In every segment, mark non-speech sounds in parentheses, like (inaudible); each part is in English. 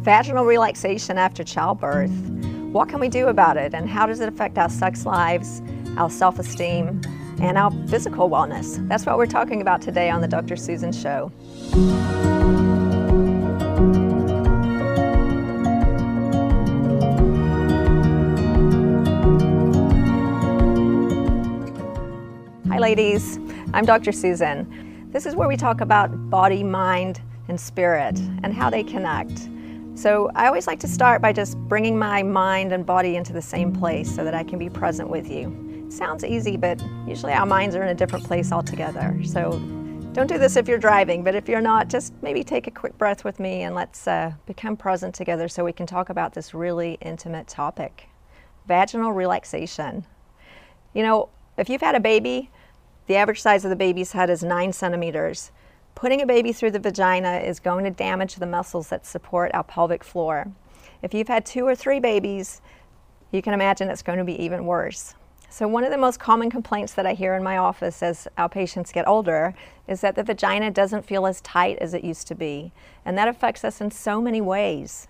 Vaginal relaxation after childbirth. What can we do about it and how does it affect our sex lives, our self esteem, and our physical wellness? That's what we're talking about today on the Dr. Susan Show. Hi, ladies. I'm Dr. Susan. This is where we talk about body, mind, and spirit and how they connect. So I always like to start by just bringing my mind and body into the same place so that I can be present with you. Sounds easy, but usually our minds are in a different place altogether. So don't do this if you're driving, but if you're not, just maybe take a quick breath with me and let's uh, become present together so we can talk about this really intimate topic vaginal relaxation. You know, if you've had a baby, the average size of the baby's head is nine centimeters. Putting a baby through the vagina is going to damage the muscles that support our pelvic floor. If you've had two or three babies, you can imagine it's going to be even worse. So, one of the most common complaints that I hear in my office as our patients get older is that the vagina doesn't feel as tight as it used to be. And that affects us in so many ways.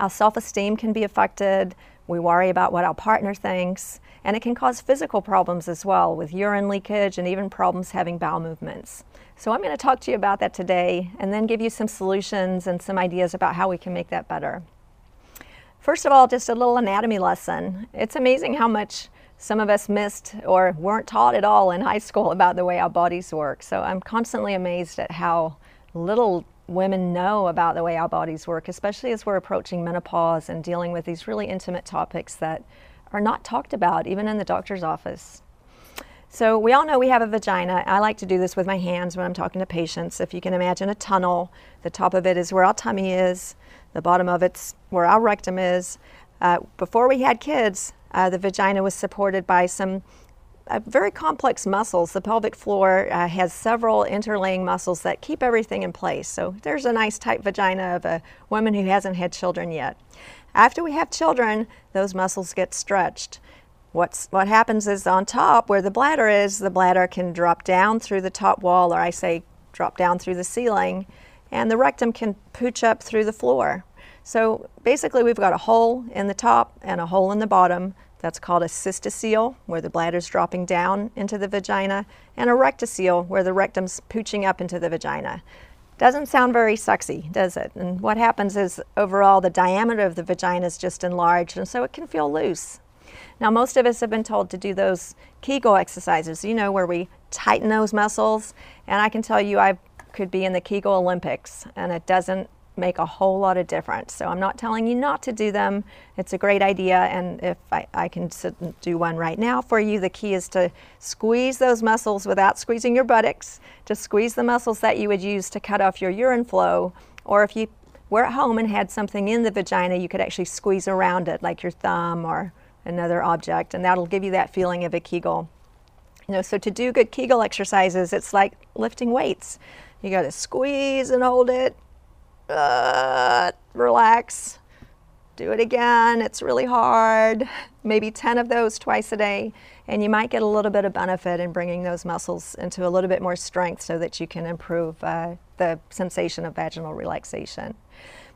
Our self esteem can be affected, we worry about what our partner thinks, and it can cause physical problems as well with urine leakage and even problems having bowel movements. So I'm going to talk to you about that today and then give you some solutions and some ideas about how we can make that better. First of all, just a little anatomy lesson. It's amazing how much some of us missed or weren't taught at all in high school (laughs) about the way our bodies work. So I'm constantly amazed at how little women know about the way our bodies work, especially as we're approaching menopause and dealing with these really intimate topics that are not talked about even in the doctor's office. So we all know we have a vagina. I like to do this with my hands when I'm talking to patients. If you can imagine a tunnel, the top of it is where our tummy is, the bottom of it's where our rectum is. Uh, before we had kids, uh, the vagina was supported by some uh, very complex muscles. The pelvic floor uh, has several interlaying muscles that keep everything in place. So there's a nice tight vagina of a woman who hasn't had children yet. After we have children, those muscles get stretched. What's, what happens is on top, where the bladder is, the bladder can drop down through the top wall, or I say drop down through the ceiling, and the rectum can pooch up through the floor. So basically, we've got a hole in the top and a hole in the bottom. That's called a cystocele, where the bladder's dropping down into the vagina, and a rectocele, where the rectum's pooching up into the vagina. Doesn't sound very sexy, does it? And what happens is overall the diameter of the vagina is just enlarged, and so it can feel loose. Now, most of us have been told to do those Kegel exercises, you know, where we tighten those muscles. And I can tell you, I could be in the Kegel Olympics, and it doesn't make a whole lot of difference. So I'm not telling you not to do them. It's a great idea, and if I, I can do one right now for you, the key is to squeeze those muscles without squeezing your buttocks. to squeeze the muscles that you would use to cut off your urine flow, or if you were at home and had something in the vagina, you could actually squeeze around it, like your thumb or another object, and that'll give you that feeling of a Kegel. You know, so to do good Kegel exercises, it's like lifting weights. You got to squeeze and hold it, uh, relax, do it again. It's really hard. Maybe 10 of those twice a day, and you might get a little bit of benefit in bringing those muscles into a little bit more strength so that you can improve uh, the sensation of vaginal relaxation.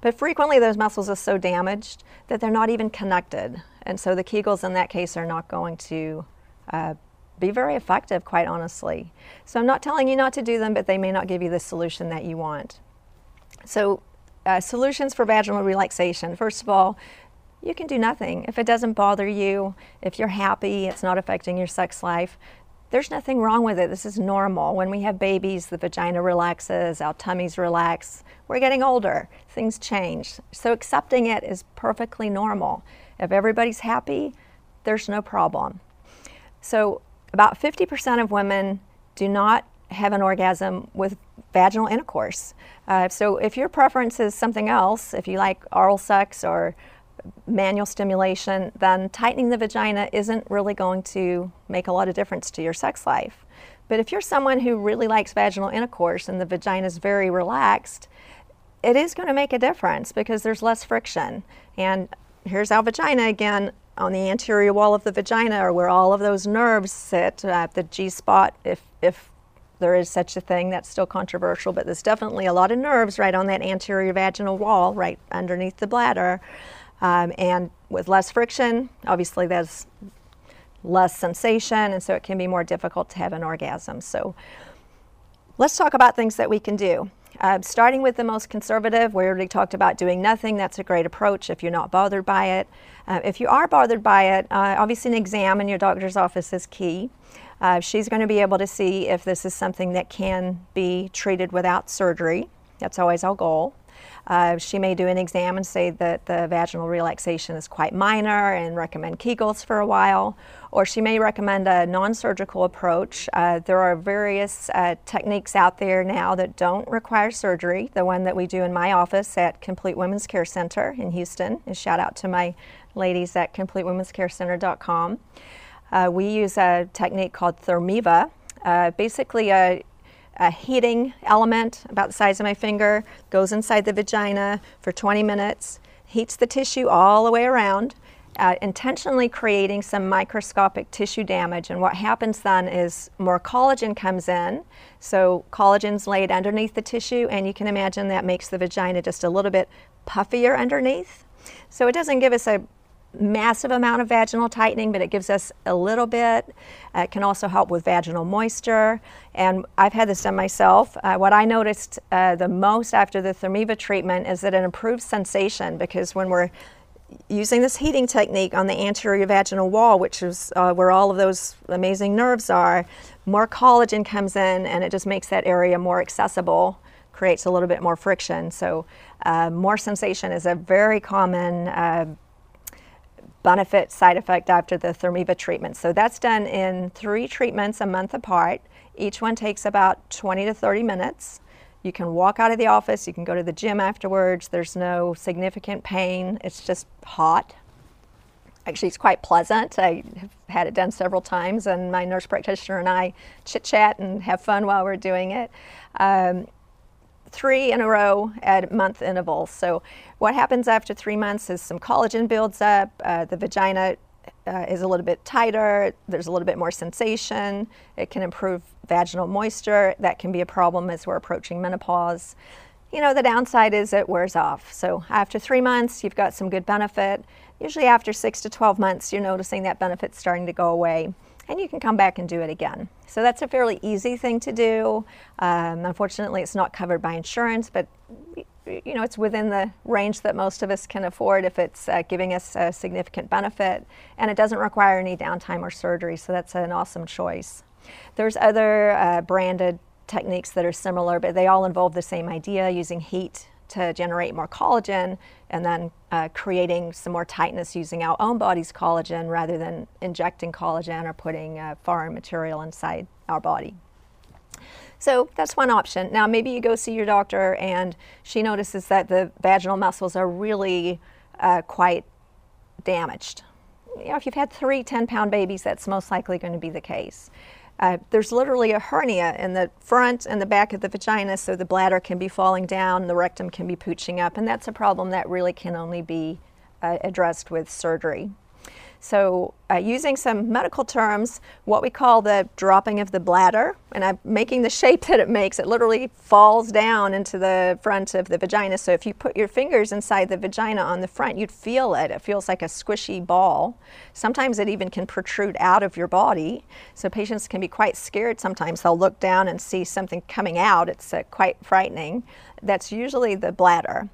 But frequently, those muscles are so damaged that they're not even connected. And so the Kegels in that case are not going to uh, be very effective, quite honestly. So I'm not telling you not to do them, but they may not give you the solution that you want. So, uh, solutions for vaginal relaxation. First of all, you can do nothing. If it doesn't bother you, if you're happy, it's not affecting your sex life, there's nothing wrong with it. This is normal. When we have babies, the vagina relaxes, our tummies relax. We're getting older, things change. So accepting it is perfectly normal. If everybody's happy, there's no problem. So, about 50% of women do not have an orgasm with vaginal intercourse. Uh, so, if your preference is something else, if you like oral sex or manual stimulation, then tightening the vagina isn't really going to make a lot of difference to your sex life. But if you're someone who really likes vaginal intercourse and the vagina is very relaxed, it is going to make a difference because there's less friction. And here's our vagina again on the anterior wall of the vagina or where all of those nerves sit, uh, the G spot, if, if there is such a thing. That's still controversial, but there's definitely a lot of nerves right on that anterior vaginal wall, right underneath the bladder. Um, and with less friction, obviously there's less sensation, and so it can be more difficult to have an orgasm. So let's talk about things that we can do. Uh, starting with the most conservative, we already talked about doing nothing. That's a great approach if you're not bothered by it. Uh, if you are bothered by it, uh, obviously an exam in your doctor's office is key. Uh, she's going to be able to see if this is something that can be treated without surgery. That's always our goal. Uh, she may do an exam and say that the vaginal relaxation is quite minor and recommend Kegels for a while, or she may recommend a non surgical approach. Uh, there are various uh, techniques out there now that don't require surgery. The one that we do in my office at Complete Women's Care Center in Houston, and shout out to my ladies at CompleteWomen'sCareCenter.com. Uh, we use a technique called Thermiva, uh, basically a, a, heating element about the size of my finger, goes inside the vagina for 20 minutes, heats the tissue all the way around, uh, intentionally creating some microscopic tissue damage. And what happens then is more collagen comes in. So collagen's laid underneath the tissue, and you can imagine that makes the vagina just a little bit puffier underneath. So it doesn't give us a massive amount of vaginal tightening, but it gives us a little bit. Uh, it can also help with vaginal moisture. And I've had this done myself. Uh, what I noticed uh, the most after the Thermiva treatment is that it improves sensation because when we're using this heating technique on the anterior vaginal wall, which is uh, where all of those amazing nerves are, more collagen comes in and it just makes that area more accessible, creates a little bit more friction. So, uh, more sensation is a very common uh, benefit side effect after the Thermiva treatment. So that's done in three treatments a month apart. Each one takes about 20 to 30 minutes. You can walk out of the office, you can go to the gym afterwards. There's no significant pain, it's just hot. Actually, it's quite pleasant. I have had it done several times, and my nurse practitioner and I chit chat and have fun while we're doing it. Um, three in a row at month intervals. So what happens after three months is some collagen builds up, uh, the vagina uh, is a little bit tighter, there's a little bit more sensation, it can improve vaginal moisture. That can be a problem as we're approaching menopause. You know, the downside is it wears off. So after three months, you've got some good benefit. Usually after six to 12 months, you're noticing that benefit starting to go away and you can come back and do it again. So that's a fairly easy thing to do. Um, unfortunately, it's not covered by insurance, but you know, it's within the range that most of us can afford if it's uh, giving us a significant benefit, and it doesn't require any downtime or surgery, so that's an awesome choice. There's other uh, branded techniques that are similar, but they all involve the same idea using heat to generate more collagen and then uh, creating some more tightness using our own body's collagen rather than injecting collagen or putting uh, foreign material inside our body. So that's one option. Now, maybe you go see your doctor and she notices that the vaginal muscles are really uh, quite damaged. You know, if you've had three 10 pound babies, that's most likely going to be the case. Uh, there's literally a hernia in the front and the back of the vagina, so the bladder can be falling down, the rectum can be pooching up, and that's a problem that really can only be uh, addressed with surgery. So, uh, using some medical terms, what we call the dropping of the bladder, and I'm making the shape (laughs) that it makes, it literally falls down into the front of the vagina. So, if you put your fingers inside the vagina on the front, you'd feel it. It feels like a squishy ball. Sometimes it even can protrude out of your body. So, patients can be quite scared sometimes. They'll look down and see something coming out. It's uh, quite frightening. That's usually the bladder.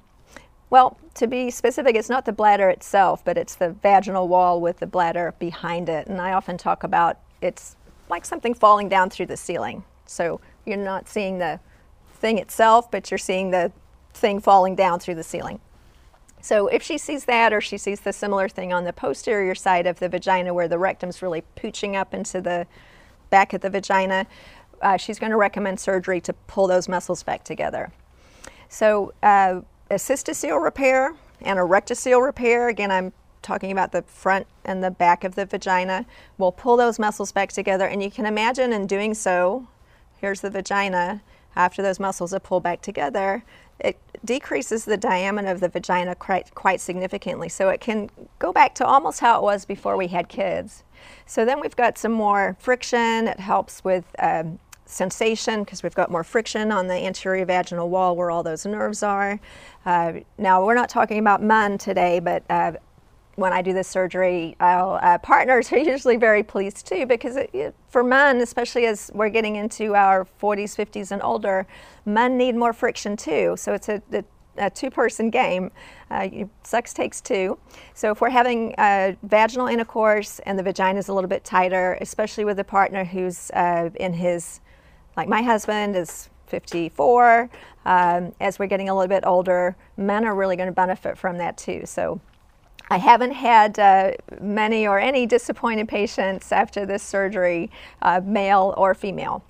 Well, to be specific, it's not the bladder itself, but it's the vaginal wall with the bladder behind it. And I often talk about it's like something falling down through the ceiling. So you're not seeing the thing itself, but you're seeing the thing falling down through the ceiling. So if she sees that or she sees the similar thing on the posterior side of the vagina where the rectum's really pooching up into the back of the vagina, uh, she's going to recommend surgery to pull those muscles back together. So uh, a cystocele repair and a rectocele repair. Again, I'm talking about the front and the back of the vagina. We'll pull those muscles back together, and you can imagine in doing so, here's the vagina. After those muscles are pulled back together, it decreases the diameter of the vagina quite, quite significantly. So it can go back to almost how it was before we had kids. So then we've got some more friction. It helps with um, sensation because we've got more friction on the anterior vaginal wall where all those nerves are. Uh, now, we're not talking about men today, but uh, when I do this surgery, uh, partners (laughs) are usually very pleased too because it, it, for men, especially as we're getting into our 40s, 50s, and older, men need more friction too. So it's a, a, a two person game. Uh, sex takes two. So if we're having vaginal intercourse and the vagina is a little bit tighter, especially with a partner who's uh, in his, like my husband is 54, um, as we're getting a little bit older, men are really going to benefit from that too. So I haven't had uh, many or any disappointed patients after this surgery, uh, male or female.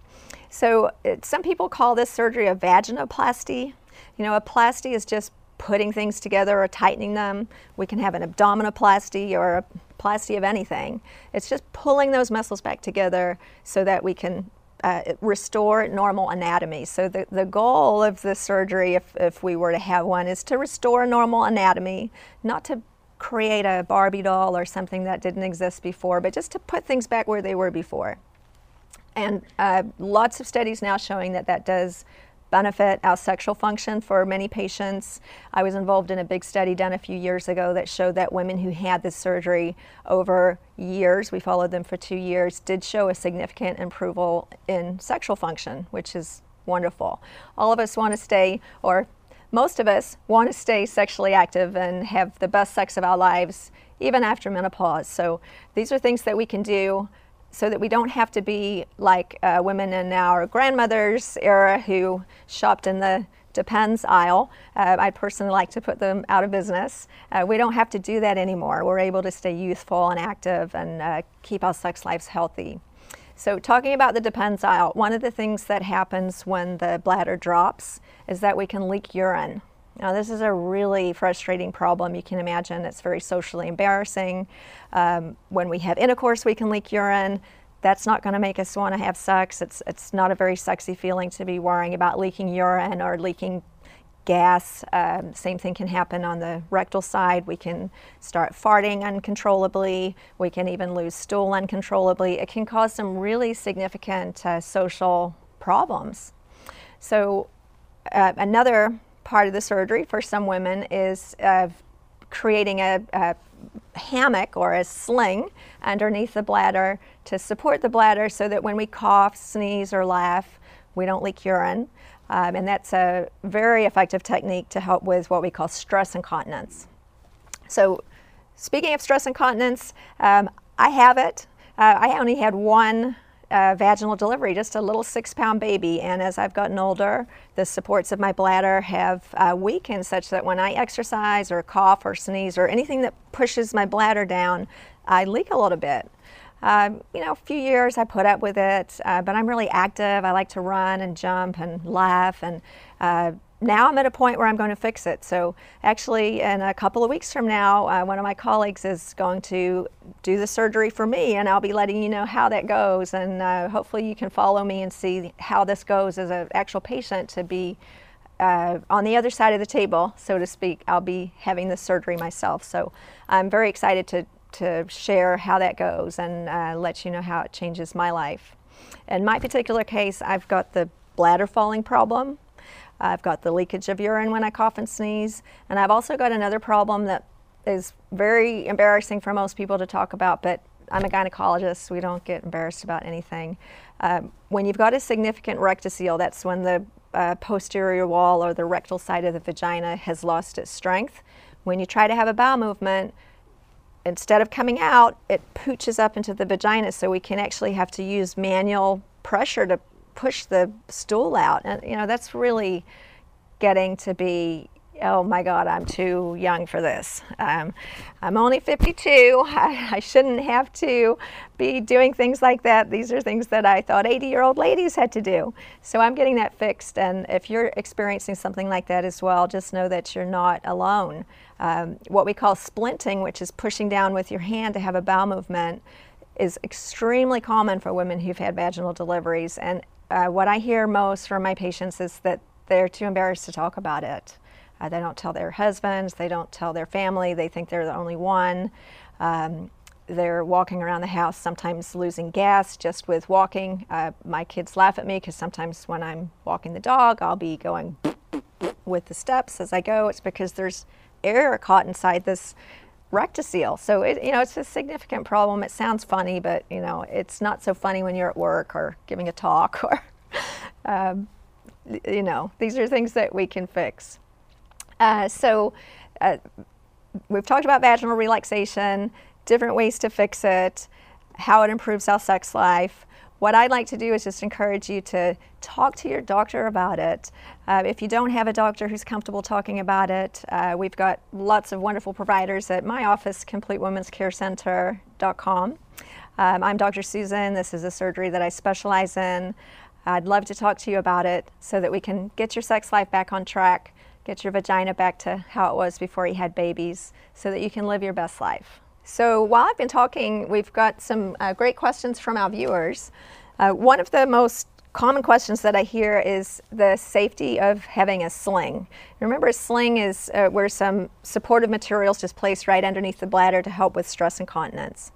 So it, some people call this surgery a vaginoplasty. You know, a plasty is just putting things together or tightening them. We can have an abdominoplasty or a plasty of anything. It's just pulling those muscles back together so that we can uh, restore normal anatomy. So the, the goal of the surgery, if, if we were to have one, is to restore normal anatomy, not to create a Barbie doll or something that didn't exist before, but just to put things back where they were before. And uh, lots of studies now showing that that does benefit our sexual function for many patients. I was involved in a big study done a few years ago that showed that women who had this surgery over years, we followed them for two years, did show a significant improvement in sexual function, which is wonderful. All of us want to stay, or most of us want to stay sexually active and have the best sex of our lives even after menopause. So these are things that we can do so that we don't have to be like uh, women in our grandmother's era who shopped in the Depends aisle. Uh, I personally like to put them out of business. Uh, we don't have to do that anymore. We're able to stay youthful and active and uh, keep our sex lives healthy. So, talking about the Depends aisle, one of the things that happens when the bladder drops is that we can leak urine. Now, this is a really frustrating problem. You can imagine it's very socially embarrassing. Um, when we have intercourse, we can leak urine. That's not going to make us want to have sex. It's, it's not a very sexy feeling to be worrying about leaking urine or leaking gas. Um, same thing can happen on the rectal side. We can start farting uncontrollably. We can even lose stool uncontrollably. It can cause some really significant uh, social problems. So, uh, another part of the surgery for some women is uh, creating a, a hammock or a sling underneath the bladder to support the bladder so that when we cough, sneeze, or laugh, we don't leak urine. Um, and that's a very effective technique to help with what we call stress incontinence. So, speaking of stress incontinence, um, I have it. Uh, I only had one uh, vaginal delivery, just a little six pound baby. And as I've gotten older, the supports of my bladder have uh, weakened such that when I exercise or cough or sneeze or anything that pushes my bladder down, I leak a little bit. Um, you know, a few years I put up with it, uh, but I'm really active. I like to run and jump and laugh, and uh, now I'm at a point where I'm going to fix it. So, actually, in a couple of weeks from now, uh, one of my colleagues is going to do the surgery for me, and I'll be letting you know how that goes. And uh, hopefully, you can follow me and see how this goes as an actual patient to be. Uh, on the other side of the table, so to speak, I'll be having the surgery myself. So I'm very excited to, to share how that goes and uh, let you know how it changes my life. In my particular case, I've got the bladder falling problem. I've got the leakage of urine when I cough and sneeze. And I've also got another problem that is very embarrassing for most people to talk about, but I'm a gynecologist. We don't get embarrassed about anything. Um, when you've got a significant rectocele, that's when the uh, posterior wall or the rectal side of the vagina has lost its strength. When you try to have a bowel movement, instead of coming out, it pooches up into the vagina, so we can actually have to use manual pressure to push the stool out. And, you know, that's really getting to be, oh my God, I'm too young for this. Um, I'm only 52. (laughs) I, I, shouldn't have to be doing things like that. These are things that I thought 80 year old ladies had to do. So I'm getting that fixed. And if you're experiencing something like that as well, just know that you're not alone um, what we call splinting, which is pushing down with your hand to have a bowel movement, is extremely common for women who've had vaginal deliveries. And uh, what I hear most from my patients is that they're too embarrassed to talk about it. Uh, they don't tell their husbands, they don't tell their family, they think they're the only one. Um, they're walking around the house, sometimes losing gas just with walking. Uh, my kids laugh at me because sometimes when I'm walking the dog, I'll be going (laughs) with the steps as I go. It's because there's air caught inside this rectocele. So it, you know, it's a significant problem. It sounds funny, but you know, it's not so funny when you're at work or giving a talk (laughs) or, um, you know, these are things that we can fix. Uh, so uh, we've talked about vaginal relaxation, different ways to fix it, how it improves our sex life. What I'd like to do is just encourage you to talk to your doctor about it. Uh, if you don't have a doctor who's comfortable talking about it, uh, we've got lots of wonderful providers at my office, CompleteWomen'sCareCenter.com. Um, I'm Dr. Susan. This is a surgery that I specialize in. I'd love to talk to you about it so that we can get your sex life back on track, get your vagina back to how it was before you had babies, so that you can live your best life. So while I've been talking, we've got some uh, great questions from our viewers. Uh, one of the most common questions that I hear is the safety of having a sling. Remember, a sling is uh, where some supportive materials just placed right underneath the bladder to help with stress incontinence.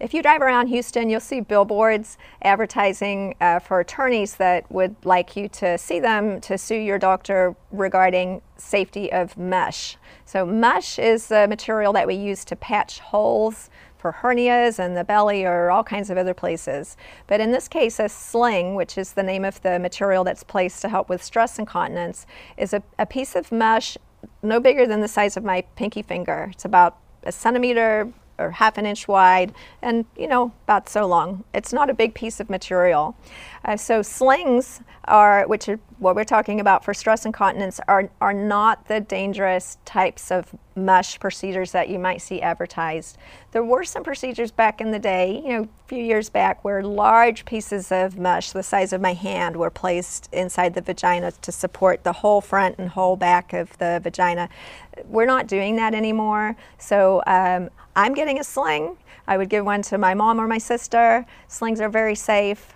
If you drive around Houston, you'll see billboards advertising uh, for attorneys that would like you to see them to sue your doctor regarding safety of mesh. So mesh is the material that we use to patch holes for hernias and the belly or all kinds of other places. But in this case, a sling, which is the name of the material that's placed to help with stress incontinence, is a, a piece of mesh no bigger than the size of my pinky finger. It's about a centimeter or half an inch wide and you know about so long. It's not a big piece of material. Uh, so slings are which are what we're talking about for stress incontinence are, are not the dangerous types of mesh procedures that you might see advertised there were some procedures back in the day you know a few years back where large pieces of mesh the size of my hand were placed inside the vagina to support the whole front and whole back of the vagina we're not doing that anymore so um, I'm getting a sling. I would give one to my mom or my sister. Slings are very safe.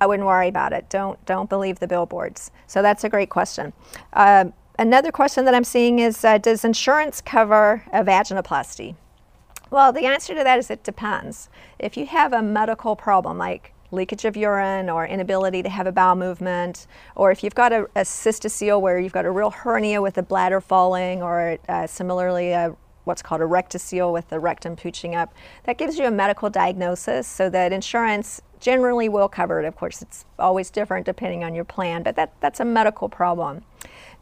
I wouldn't worry about it. Don't don't believe the billboards. So that's a great question. Um, another question that I'm seeing is, uh, does insurance cover a vaginoplasty? Well, the answer to that is it depends. If you have a medical problem like leakage of urine or inability to have a bowel movement, or if you've got a, a cystocele where you've got a real hernia with the bladder falling, or uh, similarly a what's called a rectocele with the rectum pooching up. That gives you a medical diagnosis so that insurance generally will cover it. Of course, it's always different depending on your plan, but that, that's a medical problem.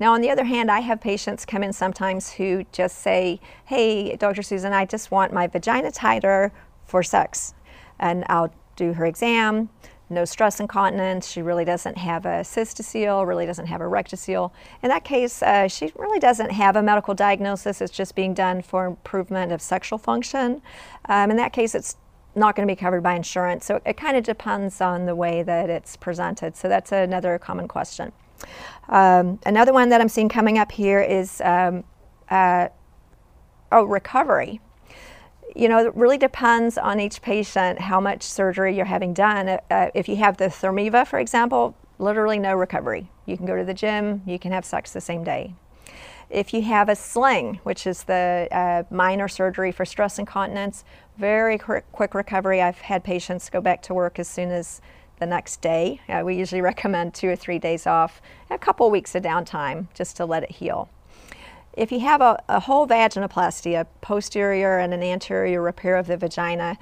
Now, on the other hand, I have patients come in sometimes who just say, Hey, Dr. Susan, I just want my vagina tighter for sex. And I'll do her exam no stress incontinence. She really doesn't have a cystocele, really doesn't have a rectocele. In that case, uh, she really doesn't have a medical diagnosis. It's just being done for improvement of sexual function. Um, in that case, it's not going to be covered by insurance. So it kind of depends on the way that it's presented. So that's another common question. Um, another one that I'm seeing coming up here is um, uh, oh, recovery you know, it really depends on each patient how much surgery you're having done. Uh, if you have the Thermiva, for example, literally no recovery. You can go to the gym, you can have sex the same day. If you have a sling, which is the uh, minor surgery for stress incontinence, very quick recovery. I've had patients go back to work as soon as the next day. Uh, we usually (laughs) recommend two or three days off, a couple weeks of downtime just to let it heal. If you have a, a whole vaginoplasty, a posterior and an anterior repair of the vagina,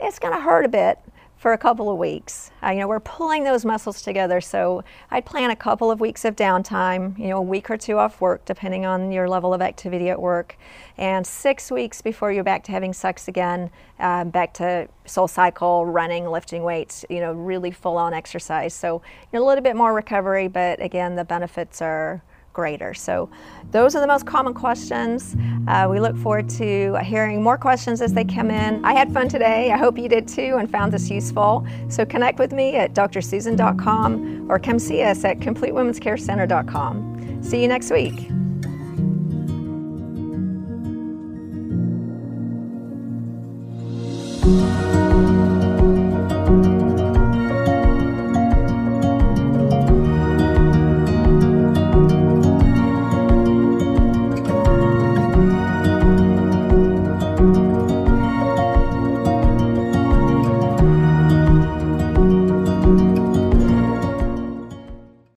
it's going to hurt a bit for a couple of weeks. Uh, you know, we're pulling those muscles together, so I'd plan a couple of weeks of downtime, you know, a week or two off work, depending on your level of activity at work, and six weeks before you're back to having sex again, um, back to SoulCycle, running, lifting weights, you know, really full on exercise. So, you a little bit more recovery, but again, the benefits are greater. So those are the most common questions. Uh, we look forward to hearing more questions as they come in. I had fun today. I hope you did too and found this useful. So connect with me at drsusan.com or come see us at completewomenscarecenter.com. See you next week.